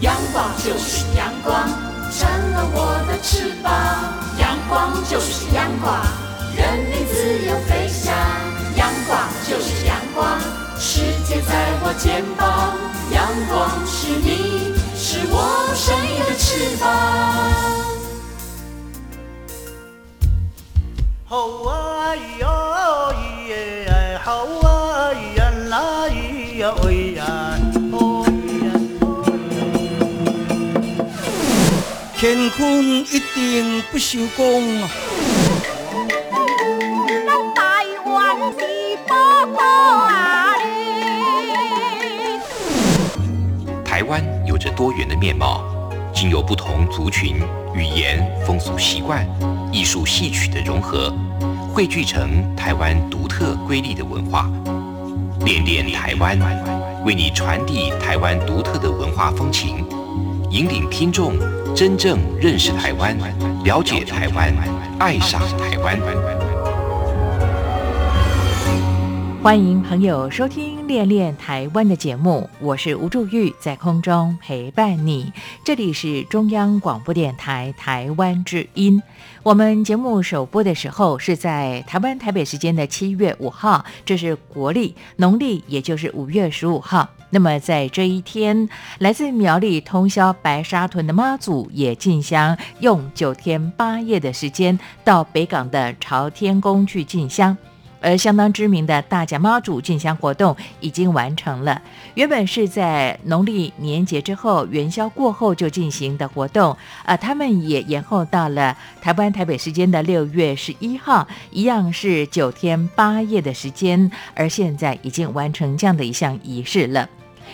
阳光就是阳光，成了我的翅膀。阳光就是阳光，任你自由飞翔。阳光就是阳光，世界在我肩膀。阳光是你，是我生命的翅膀。好啊咿咿耶，好啊咿呀啦咿呀喂乾坤一定不朽功。台湾是宝啊！台湾有着多元的面貌，经由不同族群、语言、风俗习惯。艺术戏曲的融合，汇聚成台湾独特瑰丽的文化。恋恋台湾，为你传递台湾独特的文化风情，引领听众真正认识台湾，了解台湾，爱上台湾。欢迎朋友收听《恋恋台湾》的节目，我是吴祝玉，在空中陪伴你。这里是中央广播电台台湾之音。我们节目首播的时候是在台湾台北时间的七月五号，这是国历，农历也就是五月十五号。那么在这一天，来自苗栗通宵白沙屯的妈祖也进香，用九天八夜的时间到北港的朝天宫去进香。而相当知名的大甲妈祖进香活动已经完成了。原本是在农历年节之后元宵过后就进行的活动，啊，他们也延后到了台湾台北时间的六月十一号，一样是九天八夜的时间。而现在已经完成这样的一项仪式了。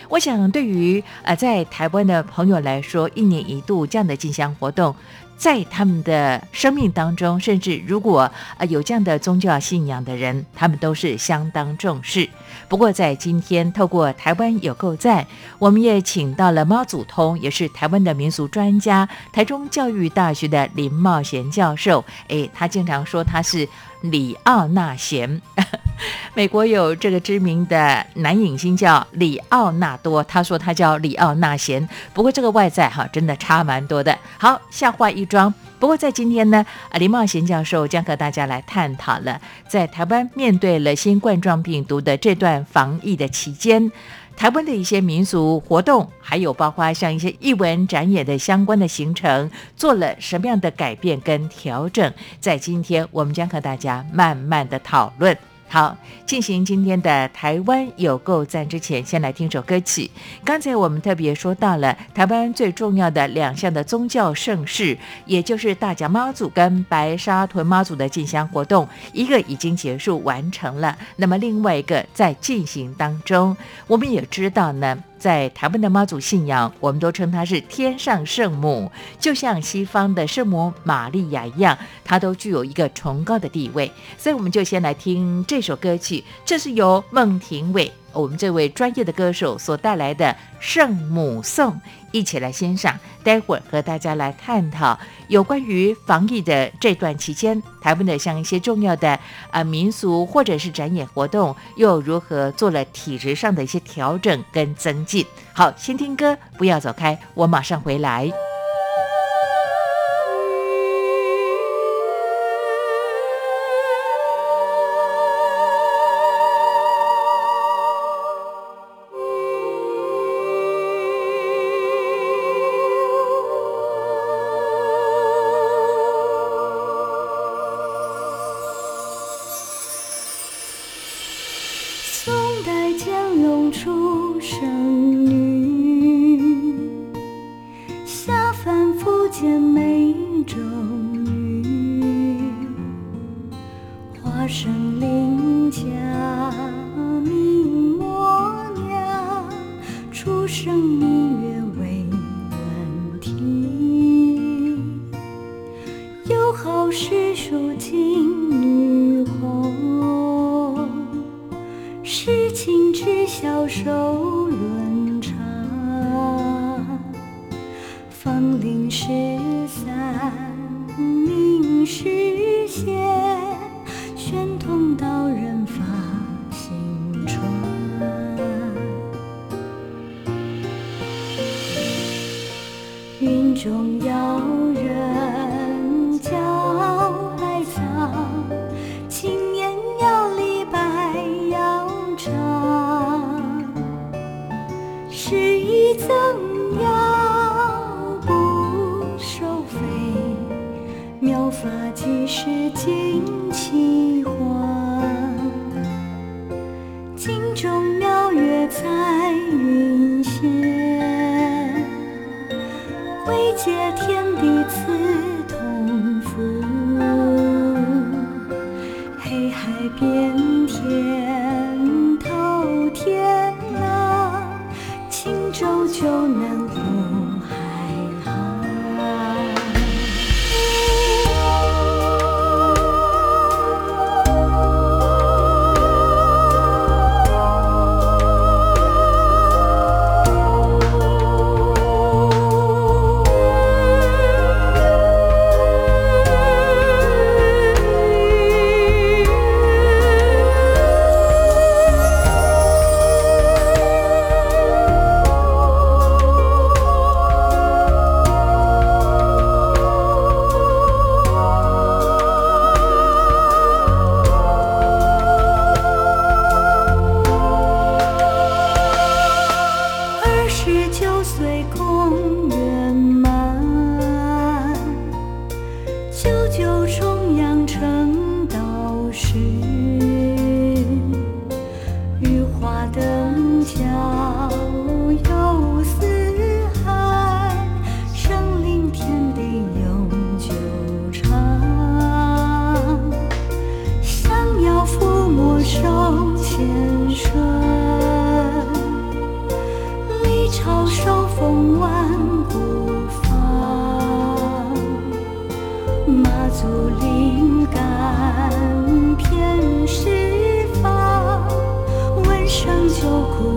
我想，对于呃在台湾的朋友来说，一年一度这样的进香活动。在他们的生命当中，甚至如果呃有这样的宗教信仰的人，他们都是相当重视。不过在今天，透过台湾有够赞，我们也请到了猫祖通，也是台湾的民俗专家，台中教育大学的林茂贤教授。诶，他经常说他是。里奥纳贤，美国有这个知名的男影星叫里奥纳多，他说他叫里奥纳贤，不过这个外在哈真的差蛮多的。好，下话一桩。不过在今天呢，林茂贤教授将和大家来探讨了，在台湾面对了新冠状病毒的这段防疫的期间。台湾的一些民俗活动，还有包括像一些艺文展演的相关的行程，做了什么样的改变跟调整？在今天，我们将和大家慢慢的讨论。好，进行今天的台湾有够赞之前，先来听首歌曲。刚才我们特别说到了台湾最重要的两项的宗教盛事，也就是大甲妈祖跟白沙屯妈祖的进香活动，一个已经结束完成了，那么另外一个在进行当中。我们也知道呢。在台湾的妈祖信仰，我们都称她是天上圣母，就像西方的圣母玛利亚一样，她都具有一个崇高的地位。所以，我们就先来听这这首歌曲，这是由孟庭苇。我们这位专业的歌手所带来的《圣母颂》，一起来欣赏。待会儿和大家来探讨有关于防疫的这段期间，台湾的像一些重要的啊民俗或者是展演活动，又如何做了体质上的一些调整跟增进。好，先听歌，不要走开，我马上回来。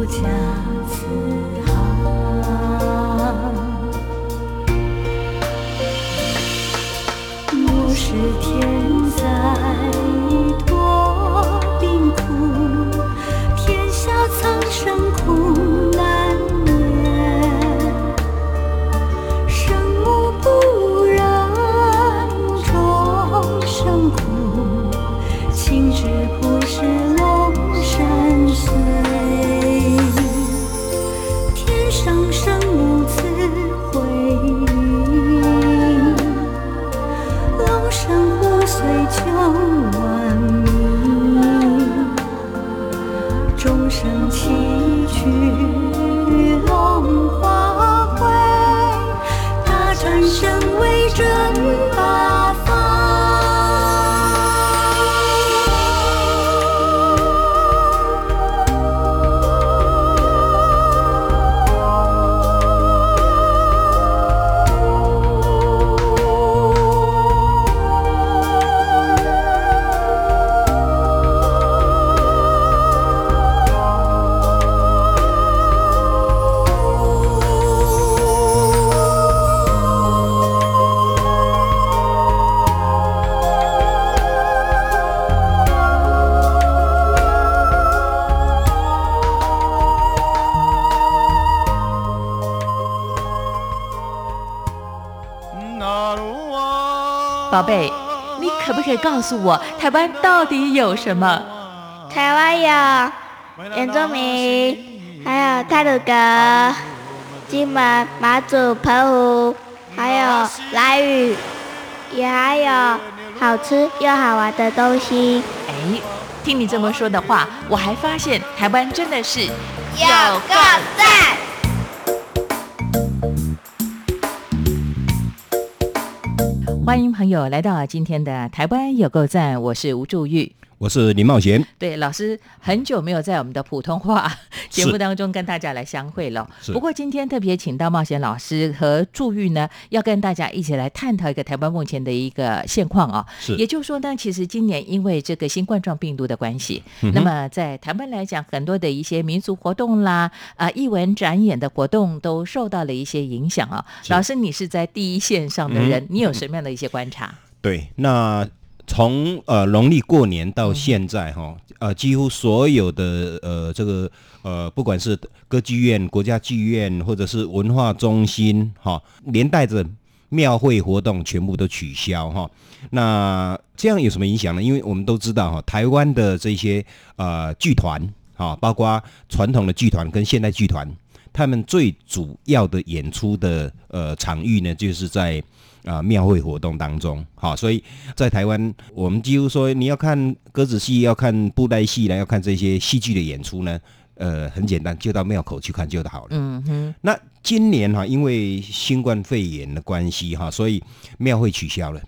家。宝贝，你可不可以告诉我，台湾到底有什么？台湾有原住民，还有泰鲁格、金门、马祖、澎湖，还有兰屿，也还有好吃又好玩的东西。哎，听你这么说的话，我还发现台湾真的是有个赞！欢迎朋友来到今天的台湾有够赞，我是吴祝玉。我是林茂贤，对，老师很久没有在我们的普通话节目当中跟大家来相会了。不过今天特别请到冒险老师和祝玉呢，要跟大家一起来探讨一个台湾目前的一个现况啊。是也就是说呢，其实今年因为这个新冠状病毒的关系，嗯那么在台湾来讲，很多的一些民俗活动啦、啊、艺文展演的活动都受到了一些影响啊。是老师，你是在第一线上的人，嗯你有什么样的一些观察？对，那从呃农历过年到现在哈，呃，几乎所有的呃这个呃，不管是歌剧院、国家剧院，或者是文化中心哈，连带着庙会活动全部都取消哈。那这样有什么影响呢？因为我们都知道哈，台湾的这些呃剧团哈，包括传统的剧团跟现代剧团，他们最主要的演出的呃场域呢，就是在。啊，庙会活动当中，好，所以在台湾，我们几乎说你要看歌子戏，要看布袋戏呢，要看这些戏剧的演出呢，呃，很简单，就到庙口去看就好了。嗯哼。那今年哈，因为新冠肺炎的关系哈，所以庙会取消了。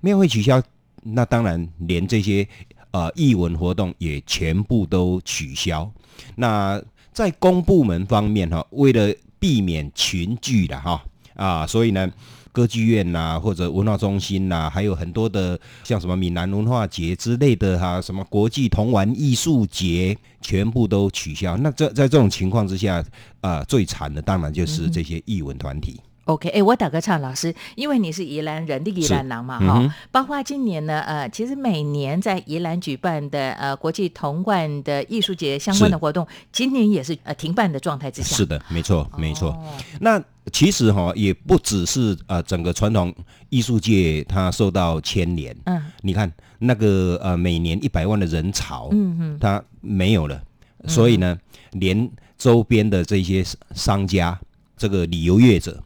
庙会取消，那当然连这些呃艺文活动也全部都取消。那在公部门方面哈，为了避免群聚的哈啊，所以呢。歌剧院呐，或者文化中心呐，还有很多的像什么闽南文化节之类的哈，什么国际童玩艺术节，全部都取消。那这在这种情况之下，啊，最惨的当然就是这些艺文团体。OK，哎，我打个岔，老师，因为你是宜兰人，的宜兰郎嘛，哈，包括今年呢，呃，其实每年在宜兰举办的呃国际铜冠的艺术节相关的活动，今年也是呃停办的状态之下。是的，没错，没错。那其实哈，也不只是呃整个传统艺术界它受到牵连。嗯，你看那个呃每年一百万的人潮，嗯嗯，它没有了，所以呢，连周边的这些商家，这个旅游业者。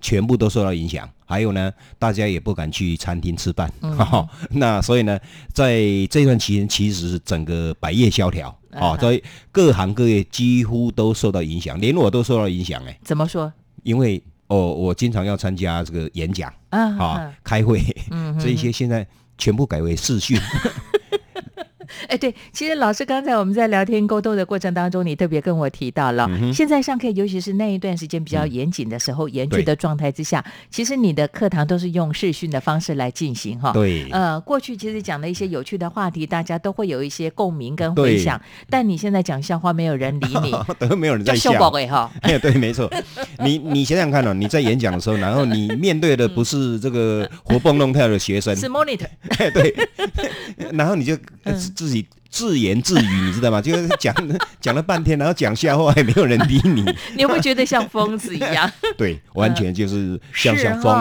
全部都受到影响，还有呢，大家也不敢去餐厅吃饭，那所以呢，在这段期间，其实整个百业萧条啊，所以各行各业几乎都受到影响，连我都受到影响哎。怎么说？因为哦，我经常要参加这个演讲啊，开会，这一些现在全部改为视讯。哎，对，其实老师刚才我们在聊天沟通的过程当中，你特别跟我提到了，现在上课，尤其是那一段时间比较严谨的时候，严峻的状态之下，其实你的课堂都是用视讯的方式来进行哈。对。呃，过去其实讲的一些有趣的话题，大家都会有一些共鸣跟回响，但你现在讲笑话，没有人理你，都没有人在笑。哎哈。对，没错。你你想想看哦，你在演讲的时候，然后你面对的不是这个活蹦乱跳的学生，是 monitor。对。然后你就自己。自言自语，你知道吗？就是讲讲了半天，然后讲笑话也没有人理你。你会觉得像疯子一样？对，完全就是像像疯。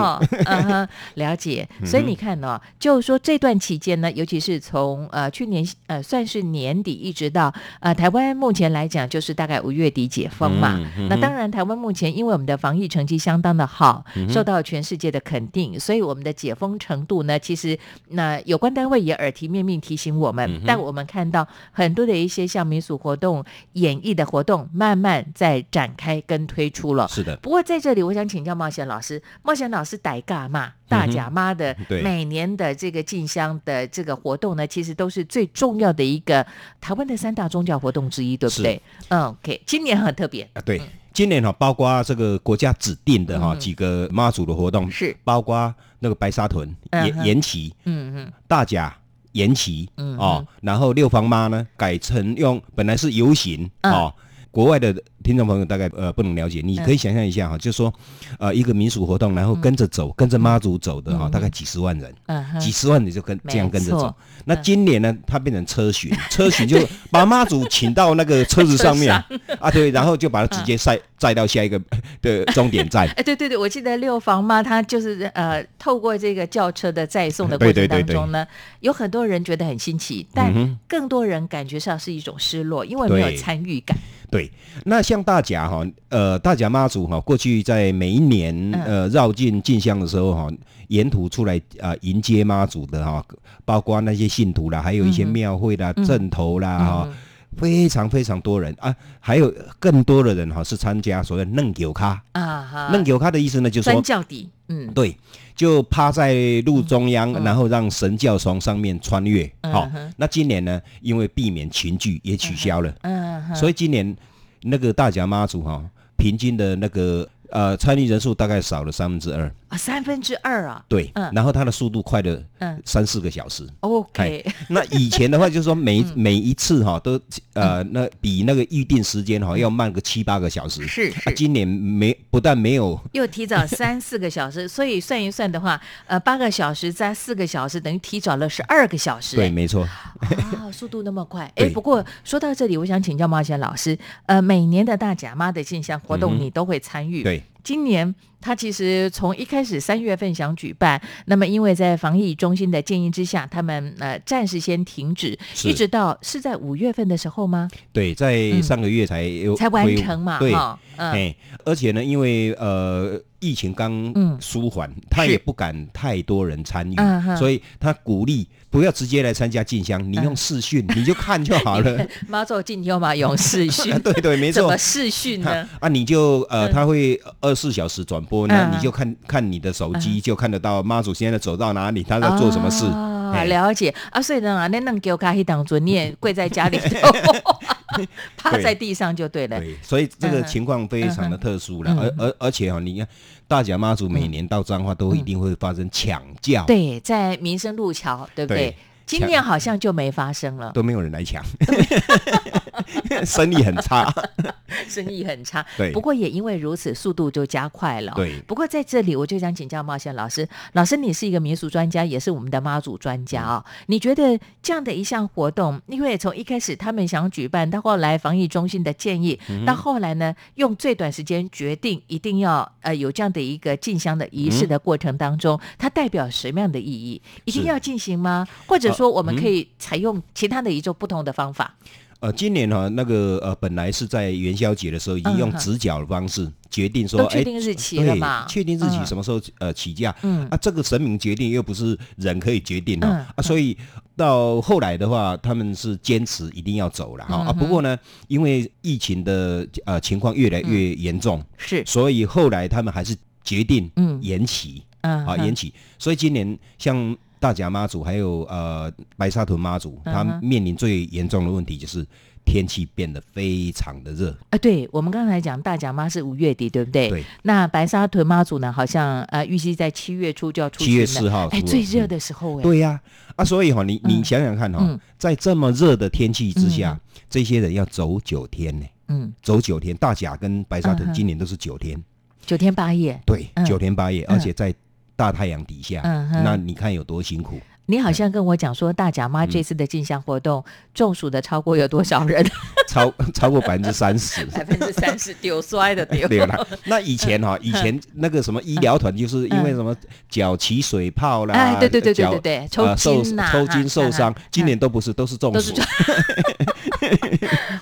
嗯哼，了解。所以你看呢，就是说这段期间呢，尤其是从呃去年呃算是年底一直到呃台湾目前来讲，就是大概五月底解封嘛。那当然，台湾目前因为我们的防疫成绩相当的好，受到全世界的肯定，所以我们的解封程度呢，其实那有关单位也耳提面命提醒我们，但我们看。看到很多的一些像民俗活动、演绎的活动，慢慢在展开跟推出了。是的。不过在这里，我想请教冒险老师，冒险老师逮嘎嘛大甲妈的每年的这个进香的这个活动呢，其实都是最重要的一个台湾的三大宗教活动之一，对不对？嗯，OK，今年很特别啊。对，今年哈，包括这个国家指定的哈几个妈祖的活动，是包括那个白沙屯延延期，嗯嗯，大甲。延期哦，然后六房妈呢改成用本来是游行哦，国外的听众朋友大概呃不能了解，你可以想象一下哈，就说呃一个民俗活动，然后跟着走，跟着妈祖走的哈，大概几十万人，几十万人就跟这样跟着走。那今年呢，它变成车巡，车巡就把妈祖请到那个车子上面啊，对，然后就把它直接载载到下一个 的终点站。哎，对对对，我记得六房妈她就是呃透过这个轿车的载送的过程当中呢，有很多人觉得很新奇，但更多人感觉上是一种失落，因为没有参与感。对，那像大甲哈，呃，大甲妈祖哈，过去在每一年呃绕境进香的时候哈，沿途出来啊迎接妈祖的哈，包括那些信徒啦，还有一些庙会啦、镇头啦哈，非常非常多人啊，还有更多的人哈是参加所谓嫩酒咖。啊哈，嫩酒咖的意思呢就是说教底，嗯，对，就趴在路中央，然后让神教从上面穿越。好，那今年呢，因为避免群聚也取消了，嗯，所以今年那个大甲妈祖哈，平均的那个呃，参与人数大概少了三分之二，啊，三分之二啊。对，嗯然后它的速度快了嗯三四个小时。OK，那以前的话，就是说每、嗯每一次哈、都呃那比那个预定时间哈、要慢个七八个小时。是是啊，今年没不但没有，又提早三四个小时，所以算一算的话，呃，八个小时加四个小时，等于提早了十二个小时。对，哎没错，啊，速度那么快。哎，不过说到这里，我想请教冒险老师，呃，每年的大甲妈的进香活动你都会参与。对，Bye. 今年他其实从一开始三月份想举办，那么因为在防疫中心的建议之下，他们呃暂时先停止，一直到是在五月份的时候吗？对，在嗯上个月才有才完成嘛，对，哎，而且呢，因为呃疫情刚嗯舒缓，他也不敢太多人参与，嗯所以他鼓励不要直接来参加进香，你嗯用视讯你就看就好了。妈祖进修嘛，用视讯，对对，没错怎么。视讯呢？啊，你就呃，嗯他会二十四小时转播，嗯。那你就看看你的手机，就看得到妈祖现在走到哪里，他在做什么事。啊，嘿。了解。啊，所以呢，那能给我开一当中，你也跪在家里，趴在地上就对了。对，所以这个嗯情况非常的特殊了，嗯。而而而且哈，你看大甲妈祖每年到彰化都一定会发生抢轿，对，在民生路桥，对不对？对？今年好像就没发生了，都没有人来抢，生意很差。生意很差。对不过也因为如此，速度就加快了。对不过在这里，我就想请教冒险老师，老师你是一个民俗专家，也是我们的妈祖专家啊、嗯你觉得这样的一项活动，因为从一开始他们想举办，到后来防疫中心的建议，嗯到后来呢，用最短时间决定一定要呃有这样的一个进香的仪式的过程当中，它代表什么样的意义？一定要进行吗？或者说我们呃可以采用其他的一种不同的方法？呃，今年哈、那个呃，本来是在元宵节的时候，已经用嗯直角的方式决定说，都确哎定日期了嘛，确定日期嗯。什么时候、呃起价。嗯。啊，这个神明决定又不是人可以决定哦，嗯啊，所以到后来的话，他们是坚持一定要走了哈、啊。不过呢，因为疫情的呃情况越来越严重，是，所以后来他们还是决定嗯。延期。嗯啊延期，所以今年像大甲妈祖还有呃白沙屯妈祖，他面临最严重的问题就是天气变得非常的热。啊，对我们刚才讲大甲妈是五月底，对不对？对。那白沙屯妈祖呢，好像呃预计在七月初就要出七月巡了。4号哎，最热嗯。的时候哎。对呀、啊，所以哈、你你嗯想想看哈、嗯。在这么热的天气之下，这些人要走九天呢，嗯，走九天。大甲跟白沙屯今年都是九天，九天八夜，对嗯，九天八夜，嗯。而且在大太阳底下，嗯那你看有多辛苦。你好像跟我讲说，大甲妈这次的进香活动中暑的超过有多少人？超超过百分之三十。百分之三十丢摔的丢。对了，那以前哈、以前那个什么医疗团，就是因为什么脚起水泡啦，哎对对对对脚对对抽筋呐抽筋受伤今年都不是，都是中暑，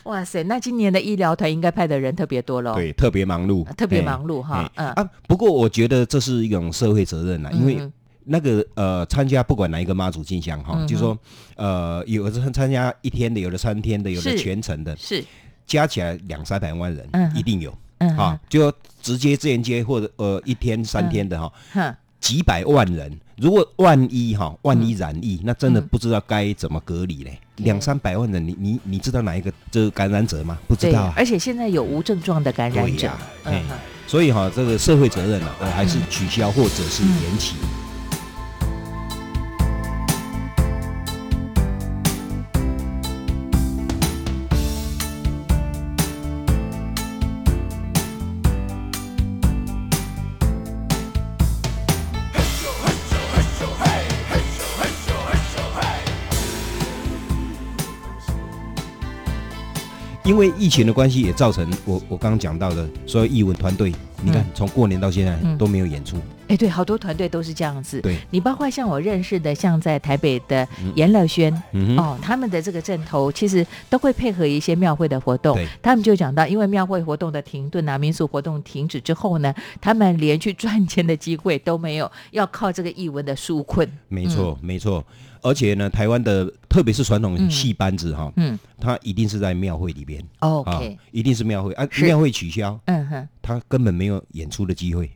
哇塞，那今年的医疗团应该派的人特别多喽。对，特别忙碌，特别哎忙碌哈啊，不过我觉得这是一种社会责任啦，因为嗯那个呃，参加不管哪一个妈祖进香哈，就说呃，有的是参加一天的，有的三天的，有的全程的，是，加起来两三百万人嗯，一定有嗯啊，就直接间接或者呃一天三天的哈，哼，几百万人，如果万一哈，万一染疫，那真的嗯不知道该怎么隔离嘞。两三百万人，你你你知道哪一个这个感染者吗？不知道啊，。而且现在有无症状的感染者。嗯所以哈，这个社会责任呢，呃，还是取消或者是延期。因为疫情的关系，也造成我我刚刚讲到的所有译文团队，你看嗯。从过年到现在嗯。都没有演出。哎，对，好多团队都是这样子。对，你包括像我认识的，像在台北的严乐轩、哦，他们的这个阵头其实都会配合一些庙会的活动。对。他们就讲到，因为庙会活动的停顿啊，民俗活动停止之后呢，他们连去赚钱的机会都没有，要靠这个译文的纾困。没错没错。而且呢，台湾的特别是传统嗯。戏班子哈，嗯。它一定是在庙会里边。啊，OK，，一定是庙会啊，庙会取消，嗯哼，他根本没有演出的机会，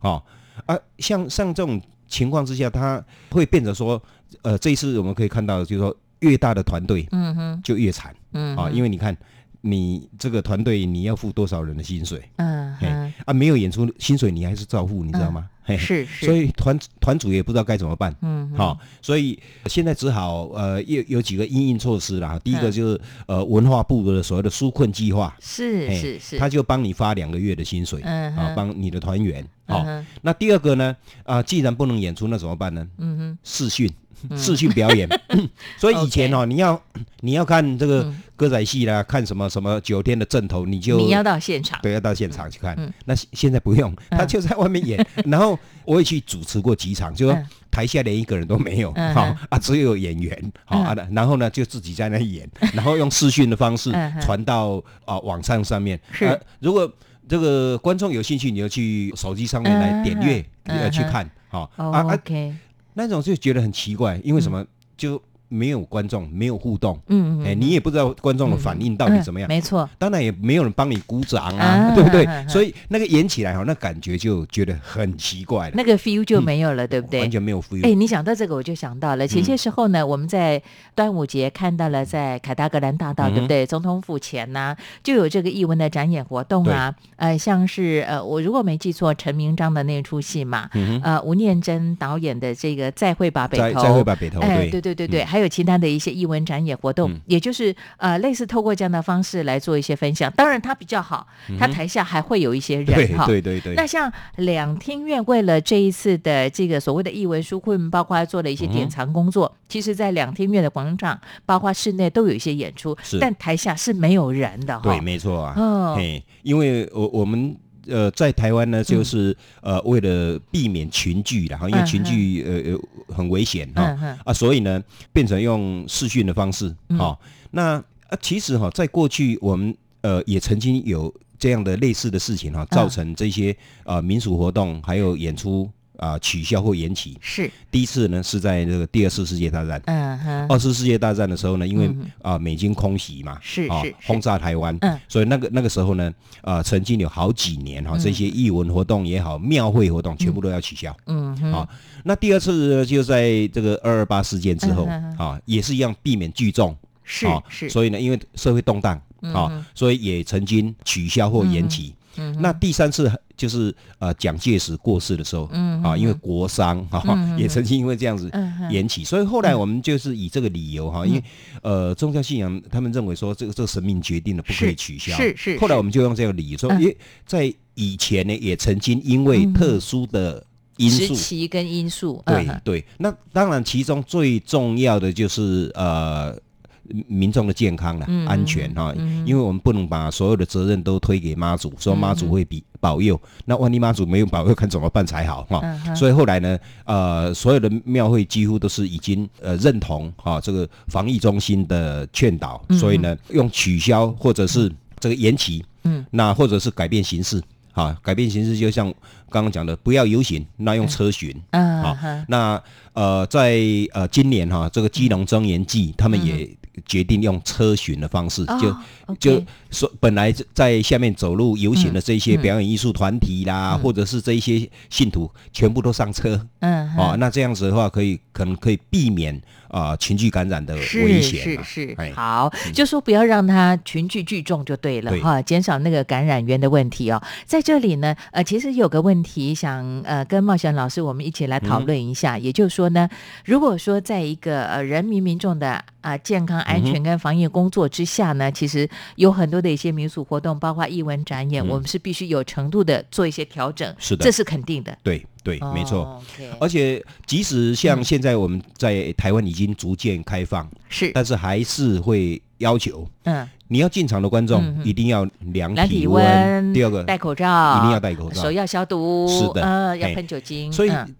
哦啊，像像这种情况之下，他会变得说，呃，这一次我们可以看到，就是说越大的团队嗯哼，就越惨。嗯啊，因为你看你这个团队你要付多少人的薪水？嗯哼，啊，没有演出薪水你还是照付，你知道吗？嘿，是是，所以团团主也不知道该怎么办。嗯哼好、所以现在只好呃有有几个应应措施啦。第一个嗯就是呃文化部的所谓的纾困计划，是是是，他就帮你发两个月的薪水，啊，帮你的团员。好、嗯那第二个呢？啊、既然不能演出，那怎么办呢？嗯哼，视讯，视讯表演。所以以前哦，你要你要看这个嗯。歌仔戏啦，看什么什么九天的阵头，你就你要到现场，对，要到现场去看。嗯。那现现在不用，他嗯就在外面演。然后我也去主持过几场，就说嗯。台下连一个人都没有，嗯。好、嗯啊，只有演员，好、嗯。啊，然后呢就自己在那演，然后用视讯的方式传到啊、网上上面。是。啊如果这个观众有兴趣，你就去手机上面来点阅、嗯。嗯呃去嗯看，好、啊，，OK，那种就觉得很奇怪，因为什么？就没有观众，没有互动，嗯嗯，哎、你也不知道观众的反应到底怎么样。嗯没错，当然也没有人帮你鼓掌啊，啊 对不对？所以那个演起来哈，那感觉就觉得很奇怪了，那个 feel 就没有了，对不对完？全没有 feel。哎，你讲到这个，我就想到了，前些时候呢，我们在端午节看到了在凯达格兰大道，嗯对不对？总统府前呢、就有这个艺文的展演活动啊。呃，像是呃，我如果没记错，陈明章的那出戏嘛，嗯，呃，吴念真导演的这个《再会吧北投》，再再会吧北投，哎，对对对对对，还有其他的一些艺文展演活动，嗯也就是呃类似透过这样的方式来做一些分享。当然，它比较好，它台下还会有一些人哈。对对对那像两厅院为了这一次的这个所谓的艺文书困，包括做了一些典藏工作，其实在两厅院的广场，包括室内都有一些演出，但台下是没有人的哈。对，没错啊。哦，哎，因为我我们呃在台湾呢，就是呃为了避免群聚然后，因为嗯群聚呃呃很危险哈。嗯，啊，所以呢变成用视讯的方式，嗯，那啊其实哈，在过去我们呃也曾经有这样的类似的事情哈，造成这些呃民俗活动还有演出啊取消或延期。是，第一次呢是在这个第二次世界大战。嗯哼，二次世界大战的时候呢，因为嗯啊、美军空袭嘛，啊是是。是轰炸台湾，嗯。所以那个那个时候呢，呃，曾经有好几年哈、这些艺文活动也好，庙会活动全部都要取消。嗯哼，啊，那第二次呢，就在这个二二八事件之后啊，也是一样避免聚众。是啊，是，所以呢，因为社会动荡嗯啊，所以也曾经取消或延期。那第三次就是呃蒋介石过世的时候，嗯啊，因为国殇哈、也曾经因为这样子延期，所以后来我们就是以这个理由哈，因为呃宗教信仰他们认为说这个这个神明决定了不可以取消，是是后来我们就用这个理由说，嗯。因为在以前呢也曾经因为特殊的因时素。期跟因素，对嗯对，那当然，其中最重要的就是呃民众的健康了、嗯安全哈、嗯。因为我们不能把所有的责任都推给妈祖，说妈祖会比保佑，那万一妈祖没有保佑，看怎么办才好哈、嗯所以后来呢，呃，所有的庙会几乎都是已经呃认同哈、这个防疫中心的劝导，所以呢，用取消或者是这个延期，嗯，那或者是改变形式。啊，改变形式就像刚刚讲的，不要游行，那用车巡。好嗯哼，那呃，在呃今年哈、这个基隆增援季，他们也决定用车巡的方式，就就说本来在下面走路游行的这些嗯表演艺术团体啦，或者是这一些信徒，全部都上车。嗯哼，哦，那这样子的话，可以可能可以避免啊、群聚感染的危是险啊。是是哎，好，就说不要让他群聚聚众就对了哈，减少那个感染源的问题哦。在这里呢，呃，其实有个问题想呃跟茂祥老师我们一起来讨论一下，也就是说呢，如果说在一个呃人民民众的啊、健康安全跟防疫工作之下呢，其实有很多的一些民俗活动，包括艺文展演，我们是必须有程度的做一些调整，是的这是肯定的，对对，没错。而且，即使像现在我们在台湾已经逐渐开放，是，但是还是会要求嗯，你要进场的观众一定要量量体体温，第二个，戴口罩，一定要戴口罩。手要消毒，是的。呃，要嘿喷酒精，所以嗯。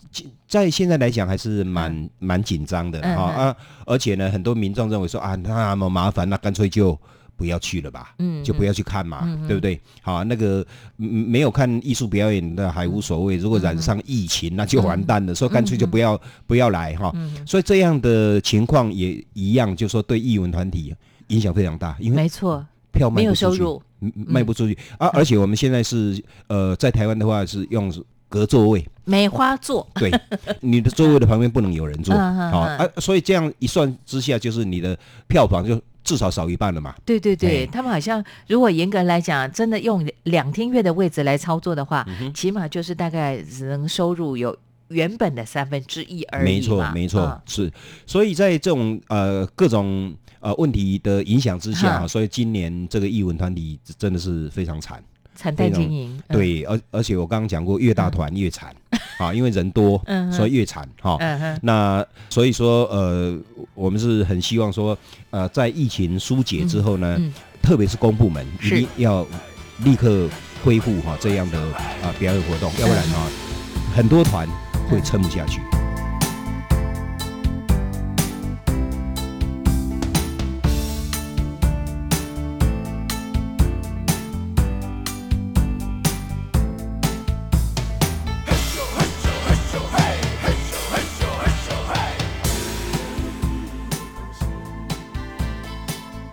在现在来讲还是蛮蛮紧张的哈啊，而且呢，很多民众认为说啊，那么麻烦，那干脆就不要去了吧，嗯就不要去看嘛，对不对？好，那个嗯没有看艺术表演的还无所谓，如果染上疫情那就完蛋了，所以干脆就不要不要来哈。所以这样的情况也一样，就说对艺文团体影响非常大，因为没错，票卖没有不出去收入，嗯卖不出去。啊，而且我们现在是呃在台湾的话是用隔座位。梅花座，对，你的座位的旁边不能有人坐，好、嗯啊，所以这样一算之下，就是你的票房就至少少一半了嘛。对对对，哎他们好像如果严格来讲，真的用两厅院的位置来操作的话，嗯起码就是大概只能收入有原本的三分之一而已没错，没错，嗯。是。所以在这种呃各种呃问题的影响之下，哈。所以今年这个艺文团体真的是非常惨。惨淡经营，嗯，对，而而且我刚刚讲过，越大团越惨 啊，因为人多，嗯所以越惨哈。嗯，那所以说，呃，我们是很希望说，呃，在疫情疏解之后呢，嗯特别是公部门一定要立刻恢复哈、这样的啊、表演活动，要不然哈、很多团会撑不下去。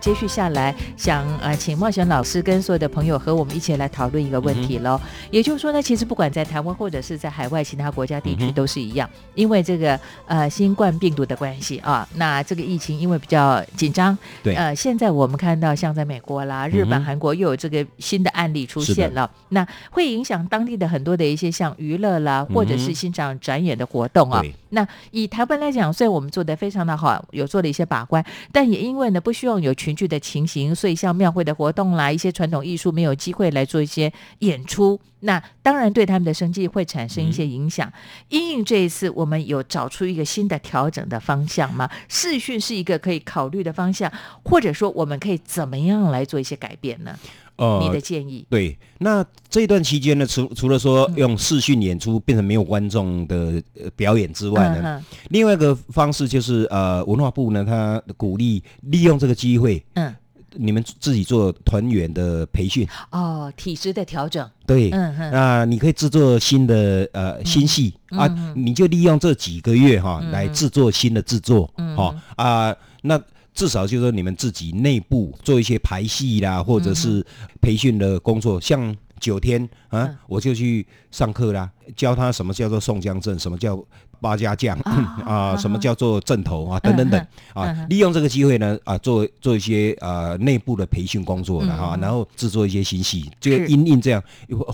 接续下来，想呃，请冒险老师跟所有的朋友和我们一起来讨论一个问题喽。也就是说呢，其实不管在台湾或者是在海外其他国家地区都是一样，因为这个呃新冠病毒的关系啊，那这个疫情因为比较紧张，对。呃，现在我们看到像在美国啦、日本、韩国又有这个新的案例出现了，那会影响当地的很多的一些像娱乐啦，或者是欣赏展演的活动啊。对。那以台湾来讲，虽然我们做的非常的好，有做了一些把关，但也因为呢不希望有群聚的情形，所以像庙会的活动啦，一些传统艺术没有机会来做一些演出，那当然对他们的生计会产生一些影响。因应这一次，我们有找出一个新的调整的方向吗？视讯是一个可以考虑的方向，或者说我们可以怎么样来做一些改变呢？呃你的建议？对，那这一段期间呢，除除了说用视讯演出变成没有观众的呃表演之外呢，嗯另外一个方式就是呃，文化部呢，他鼓励利用这个机会，嗯，你们自己做团员的培训，哦，体质的调整，对，嗯哼，那你可以制作新的呃新戏、啊，你就利用这几个月哈、嗯来制作新的制作，哈、啊，那至少就是说你们自己内部做一些排戏啦，或者是培训的工作，像九天啊，嗯。我就去上课啦，教他什么叫做宋江阵，什么叫八家将 啊，什么叫做阵头啊，等等等。啊，利用这个机会呢啊，做做一些呃内部的培训工作了哈，然后制作一些新戏，就是。因应这样，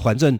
反正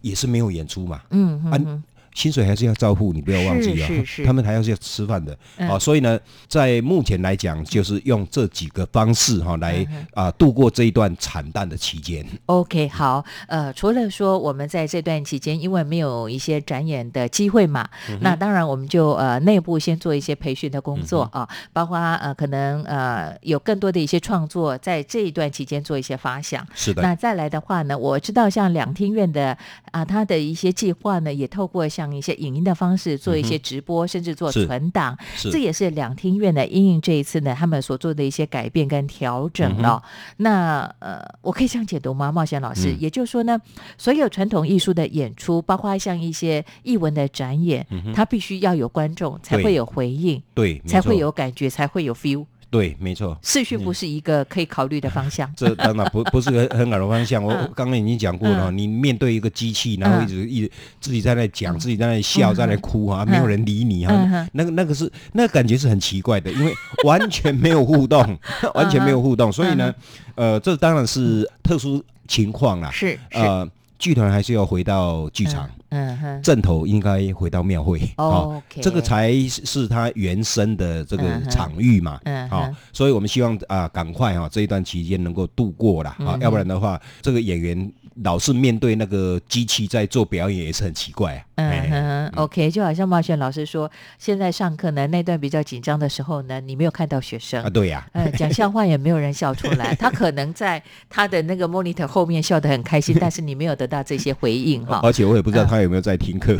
也是没有演出嘛，嗯哼啊，薪水还是要照顾，你不要忘记啊、他们还要是要吃饭的。嗯。啊，所以呢，在目前来讲，就是用这几个方式哈、来嗯啊度过这一段惨淡的期间。OK，好，呃，除了说我们在这段期间，因为没有一些展演的机会嘛，嗯那当然我们就呃内部先做一些培训的工作嗯啊，包括呃可能呃有更多的一些创作，在这一段期间做一些发想。是的，那再来的话呢，我知道像两厅院的啊，他的一些计划呢，也透过像一些影音的方式做一些直播，甚至做存档，这也是两厅院的因应这一次呢，他们所做的一些改变跟调整了。那呃，我可以这样解读吗，冒险老师？嗯。也就是说呢，所有传统艺术的演出，包括像一些艺文的展演，它必须要有观众，才会有回应，对，才会有感觉，才会有 feel。对，没错。视讯不是一个可以考虑的方向。这当然不不是个 很好的方向。我刚刚已经讲过了，你面对一个机器，然后一直一直自己在那讲，自己在那里笑，在那里哭啊，没有人理你嗯哈。那个那个是那个感觉是很奇怪的，因为完全没有互动，完全没有互动。所以呢，呃，这当然是特殊情况啦。是是，呃，剧团还是要回到剧场。嗯哼，正头应该回到庙会，哦 OK 这个才是是它原生的这个场域嘛，好、嗯哼。所以我们希望啊，赶快哈、这一段期间能够度过啦，嗯。啊，要不然的话，这个演员老是面对那个机器在做表演也是很奇怪啊，嗯哎哼，OK，就好像茂轩老师说，现在上课呢，那段比较紧张的时候呢，你没有看到学生。啊，，对呀、嗯，讲笑话也没有人笑出来，他可能在他的那个 monitor 后面笑得很开心，但是你没有得到这些回应哈。而且我也不知道他有没有在听课，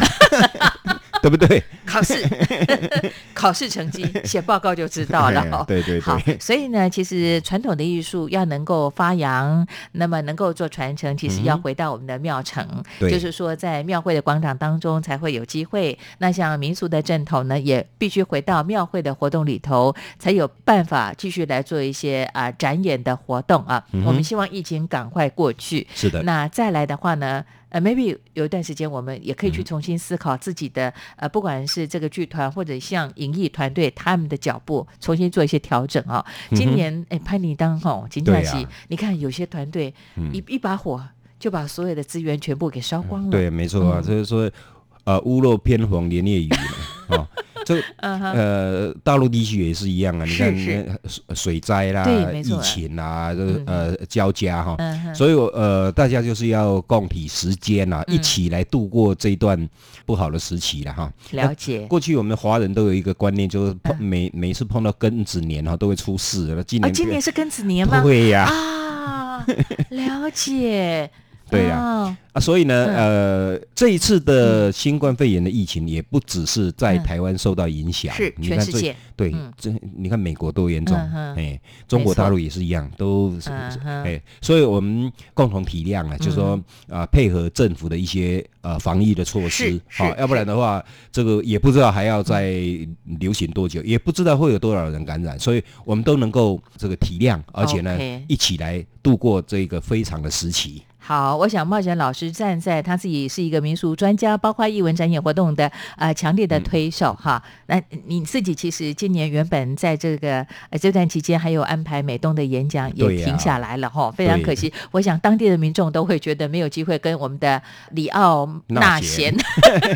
对不对？考试，考试成绩写报告就知道了 哦。对对好对，，所以呢，其实传统的艺术要能够发扬，那么能够做传承，其实要回到我们的庙城，对就是说在庙会的广场当中才会有机会。那像民俗的阵头呢，也必须回到庙会的活动里头，才有办法继续来做一些啊、展演的活动啊。我们希望疫情赶快过去。是的，那再来的话呢，呃，maybe 有一段时间我们也可以去嗯重新思考自己的呃，不管是这个剧团或者像影艺团队他们的脚步，重新做一些调整啊。今年哎，潘尼当吼金假期嗯对啊，你看有些团队嗯一一把火就把所有的资源全部给烧光了。对，没错啊，嗯就是说，呃，屋漏偏逢连夜雨嘛，哦，这呃，大陆地区也是一样啊，你看水水灾啦疫情啦，这嗯呃交加哈，所以我呃，大家就是要共体时间啊，嗯一起来度过这一段不好的时期了哈。了解。过去我们华人都有一个观念，就是碰嗯每每次碰到庚子年哈，都会出事。那今啊，年今年是庚子年吗？会呀啊，了解。对呀。哦。啊，所以呢，嗯。呃，这一次的新冠肺炎的疫情也不只是在嗯。台湾受到影响，全世界。对嗯，这你看美国多严重嗯，哼。哎，中国大陆也是一样，都是嗯哼。哎，所以我们共同体谅啊，就是说啊，配合政府的一些呃防疫的措施是，是好，要不然的话，这个也不知道还要再流行多久，也不知道会有多少人感染，所以我们都能够这个体谅，而且呢一起来度过这个非常的时期。好，我想茂贤老师站在他自己是一个民俗专家，包括艺文展演活动的呃强烈嗯的推手、哈。那你自己其实今年原本在这个呃这段期间还有安排美东的演讲也停下来了哈，非常可惜。我想当地的民众都会觉得没有机会跟我们的里奥纳贤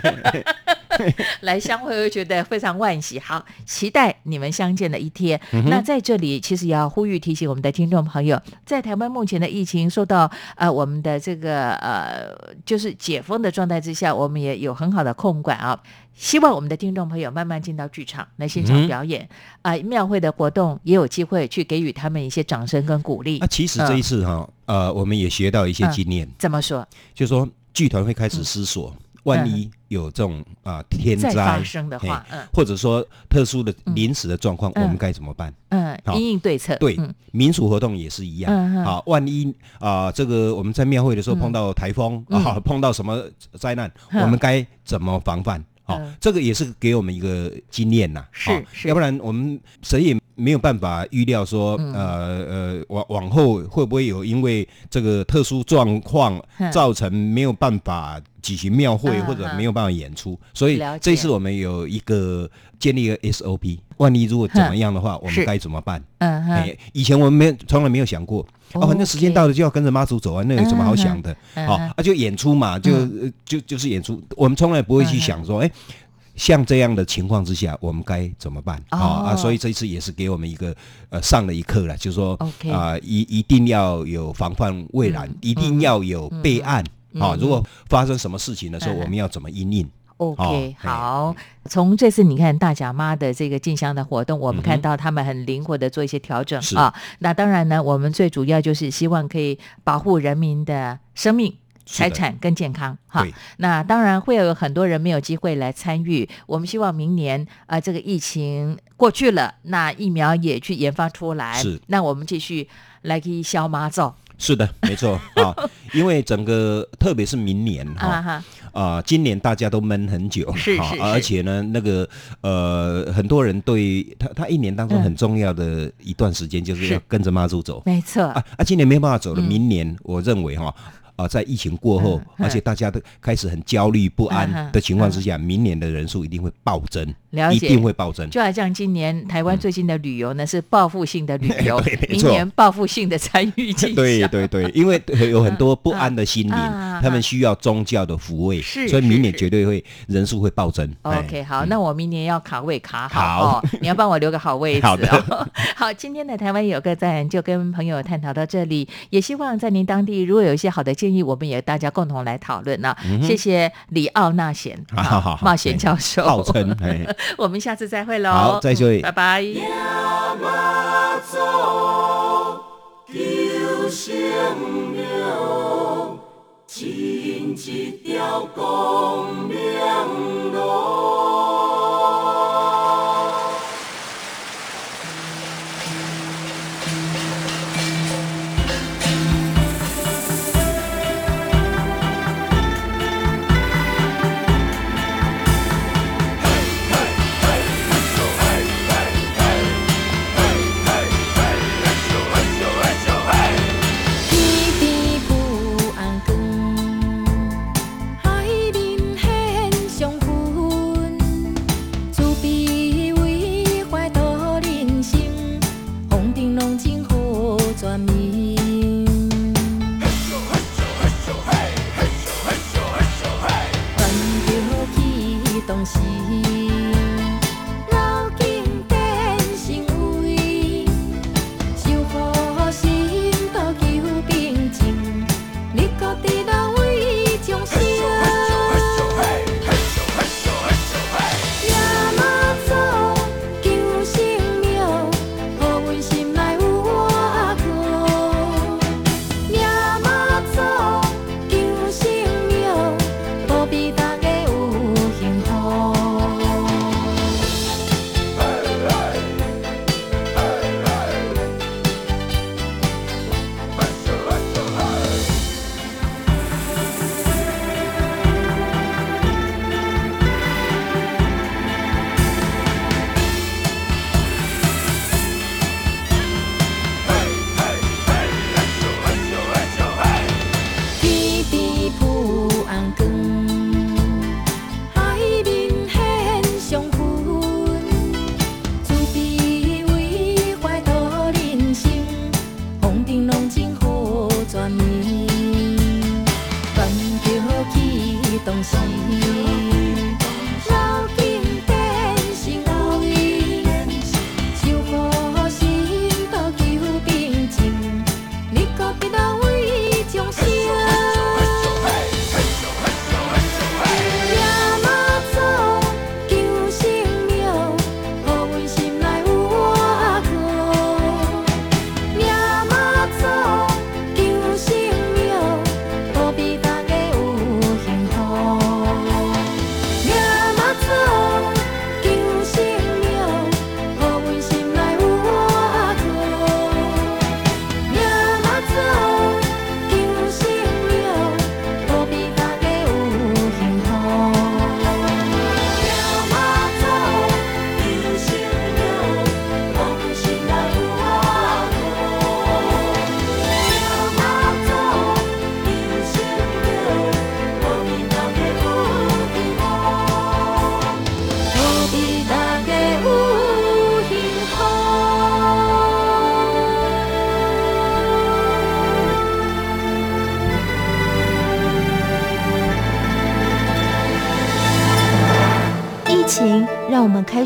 来相会，会觉得非常惋惜。好，期待你们相见的一天。嗯那在这里，其实也要呼吁提醒我们的听众朋友，在台湾目前的疫情受到呃我们的这个呃就是解封的状态之下，我们也有很好的控管啊。希望我们的听众朋友慢慢进到剧场来欣赏表演啊、庙会的活动也有机会去给予他们一些掌声跟鼓励。啊，其实这一次哈，呃，我们也学到一些嗯经验，怎么说？就是说剧团会开始思索，万一有这种啊天灾发灾，生的话，嗯。或者说特殊的临时的状况，嗯。我们该怎么办？嗯，应对策。对嗯，民俗活动也是一样。啊，万一啊，这个我们在庙会的时候嗯碰到台风嗯。啊，碰到什么灾难，嗯我们该怎么防范？好嗯，这个也是给我们一个经验呐。是好是。要不然我们谁也没有办法预料说，嗯。呃呃，往往后会不会有因为这个特殊状况嗯造成没有办法举行庙会嗯或者嗯。没有办法演出？所以这次我们有一个建立一个 SOP，万一如果怎么样的话，我们该怎么办？嗯哼哎，以前我们没有从来没有想过，哦，反正时间到了就要跟着妈祖走啊，那有什么好想的？好、啊，就演出嘛，就、就就是演出，我们从来不会去想说，哎、像这样的情况之下，我们该怎么办？哦。啊啊，所以这一次也是给我们一个呃上了一课了，就是说啊、一一定要有防范未然，嗯一定要有备案。嗯啊，如果发生什么事情的时候，嗯我们要怎么应应？OK，、哦好。从这次你看大甲妈的这个进香的活动，我们看到他们很灵活的做一些调整是啊。那当然呢，我们最主要就是希望可以保护人民的生命。财产跟健康，哈，那当然会有很多人没有机会来参与。我们希望明年啊、呃这个疫情过去了，那疫苗也去研发出来，是那我们继续来去消妈咒是的，没错 啊，因为整个特别是明年哈、啊今年大家都闷很久，好是是是而且呢，那个呃，很多人对他他一年当中嗯。很重要的一段时间，就是是。要跟着妈祖走。没错，啊啊！今年没办法走了，嗯。明年我认为哈。啊，在疫情过后，而且大家都开始很焦虑不安的情况之下，明年的人数一定会暴增，了解。一定会暴增。就好像今年台湾最近的旅游呢，是报复性的旅游 明年报复性的参与进对对对，因为有很多不安的心灵，啊他们需要宗教的抚慰，是所以明年是绝对会人数会暴增。哎。OK，好，那我明年要卡位卡好。你要帮我留个好位置好的。哦。好，今天的台湾有个赞就跟朋友探讨到这里，也希望在您当地如果有一些好的建议，我们也大家共同来讨论呢。谢谢李奥纳贤，好好好冒险教授，号称哎，我们下次再会喽。好再会嗯拜拜。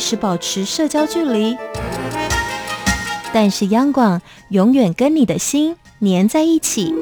始保持社交距离，但是央广永远跟你的心粘在一起。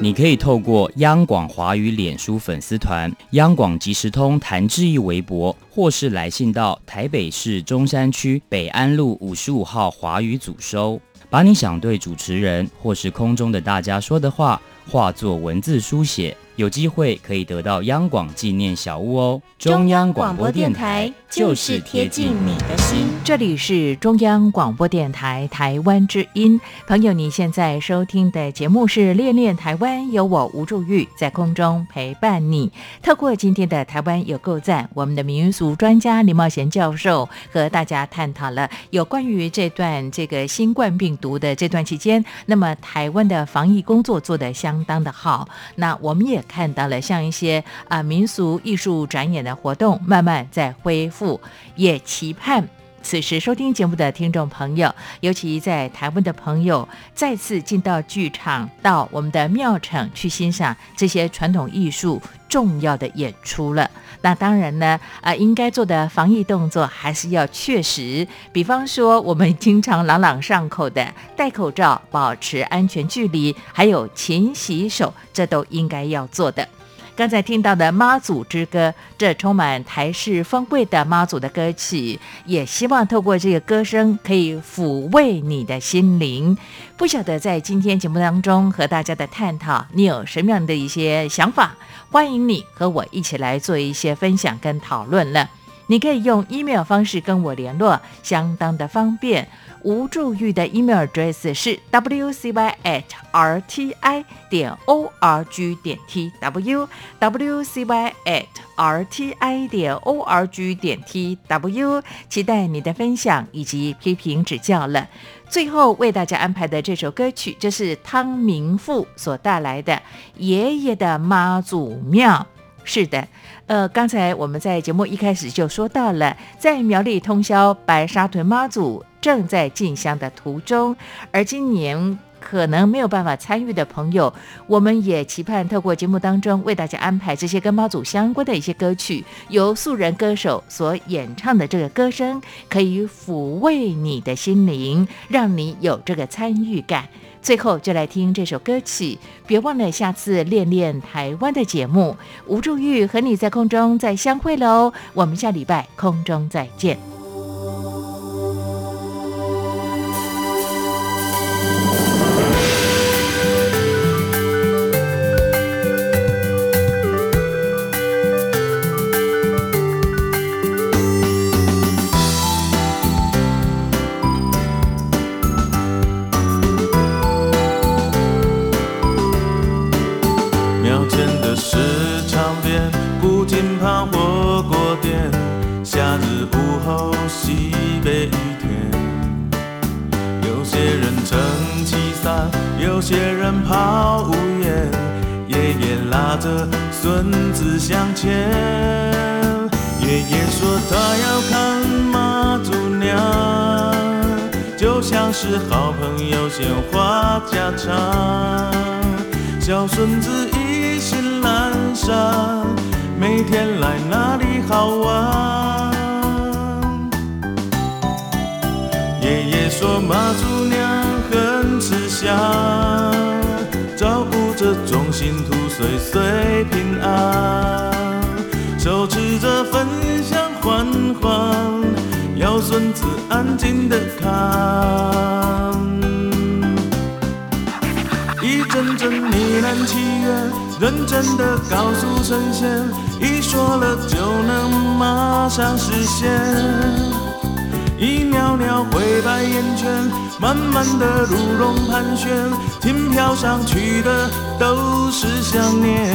你可以透过央广华语脸书粉丝团、央广即时通谭志毅微博，或是来信到台北市中山区北安路五十五号华语组收，把你想对主持人或是空中的大家说的话，化作文字书写，有机会可以得到央广纪念小物哦。中央广播电台就是贴近你的心。这里是中央广播电台台湾之音，朋友，你现在收听的节目是《恋恋台湾》，有我吴祝玉在空中陪伴你。透过今天的台湾有够赞，我们的民俗专家林茂贤教授和大家探讨了有关于这段这个新冠病毒的这段期间，那么台湾的防疫工作做得相相当的好。那我们也看到了像一些啊、民俗艺术展演的活动慢慢在恢复，也期盼。此时收听节目的听众朋友，尤其在台湾的朋友，再次进到剧场，到我们的庙场去欣赏这些传统艺术重要的演出了。那当然呢，呃，应该做的防疫动作还是要确实，比方说我们经常朗朗上口的戴口罩、保持安全距离，还有勤洗手，这都应该要做的。刚才听到的妈祖之歌，这充满台式风味的妈祖的歌曲，也希望透过这个歌声可以抚慰你的心灵。不晓得在今天节目当中和大家的探讨，你有什么样的一些想法？欢迎你和我一起来做一些分享跟讨论了。你可以用 email 方式跟我联络，相当的方便。吴祝玉的 email address 是 wcy at rti 点 org 点 tw wcy at rti 点 org 点 tw，期待你的分享以及批评指教了。最后为大家安排的这首歌曲，这是汤明富所带来的《爷爷的妈祖庙》。是的，呃，刚才我们在节目一开始就说到了，在苗栗通宵白沙屯妈祖正在进香的途中，而今年可能没有办法参与的朋友，我们也期盼透过节目当中为大家安排这些跟猫祖相关的一些歌曲，由素人歌手所演唱的这个歌声，可以抚慰你的心灵，让你有这个参与感。最后就来听这首歌曲，别忘了下次练练台湾的节目，吴祝玉和你在空中再相会喽。我们下礼拜空中再见。着孙子向前。爷爷说他要看妈祖娘，就像是好朋友闲话家常。小孙子一心阑珊，每天来那里好玩。爷爷说妈祖娘很慈祥，照顾着众信徒岁岁平安，手持着焚香缓缓，要孙子安静的看。一阵阵呢喃祈愿，认真的告诉神仙，一说了就能马上实现。一袅袅灰白烟圈，慢慢的如龙盘旋，轻飘上去的都是想念。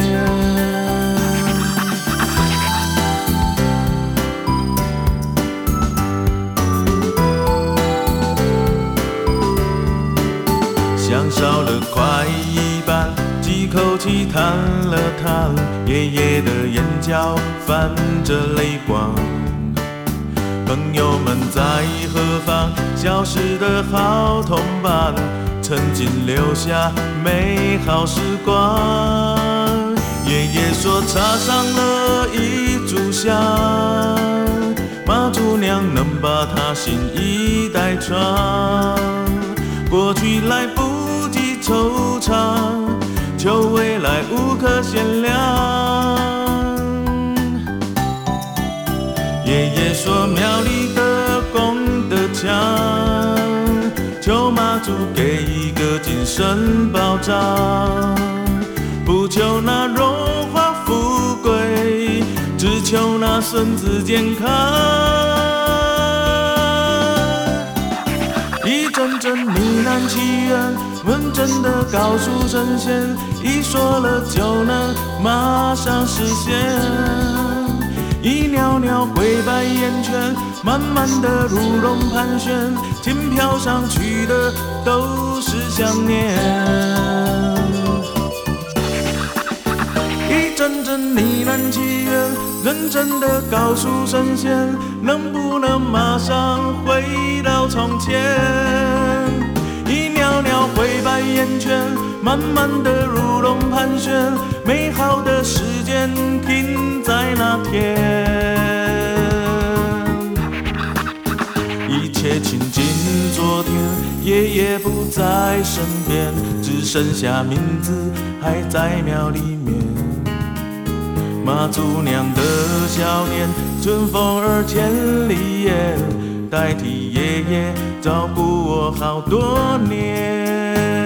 香烧了快一半，几口气叹了叹，爷爷的眼角泛着泪光。朋友们在何方？消失的好同伴，曾经留下美好时光。爷爷说插上了一炷香，妈祖娘能把他心意带穿。过去来不及惆怅，求未来无可限量。别说庙里的功德强，求妈祖给一个精神保障，不求那荣华富贵，只求那孙子健康。一阵阵呢喃祈愿，认真的告诉神仙，一说了就能马上实现。一袅袅灰白烟圈，慢慢的如龙盘旋，轻飘上去的都是想念。一阵阵呢喃祈愿，认真的告诉神仙，能不能马上回到从前？一袅袅灰白烟圈，慢慢的如龙盘旋，美好的时间停在那天。一切情景昨天，爷爷不在身边，只剩下名字还在庙里面。妈祖娘的笑脸，春风儿千里眼，代替爷爷照顾我好多年。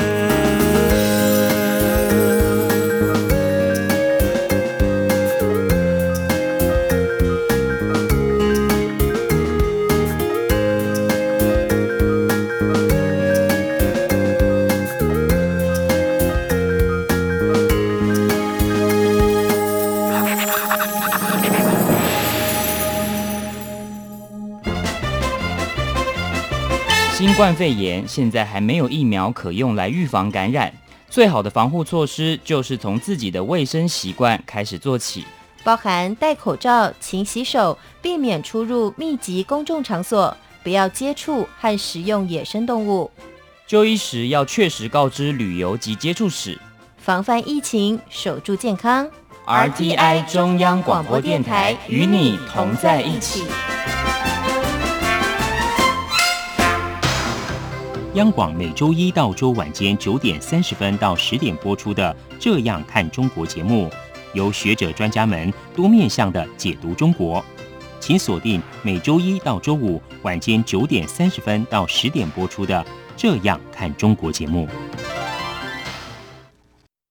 冠肺炎现在还没有疫苗可用来预防感染，最好的防护措施就是从自己的卫生习惯开始做起。包含戴口罩、勤洗手、避免出入密集公众场所、不要接触和食用野生动物。就医时要确实告知旅游及接触史。防范疫情，守住健康。RTI 中央广播电台与你同在一起。央广每周一到周晚间九点三十分到十点播出的《这样看中国》节目，由学者专家们多面向的解读中国。请锁定每周一到周五晚间九点三十分到十点播出的《这样看中国》节目。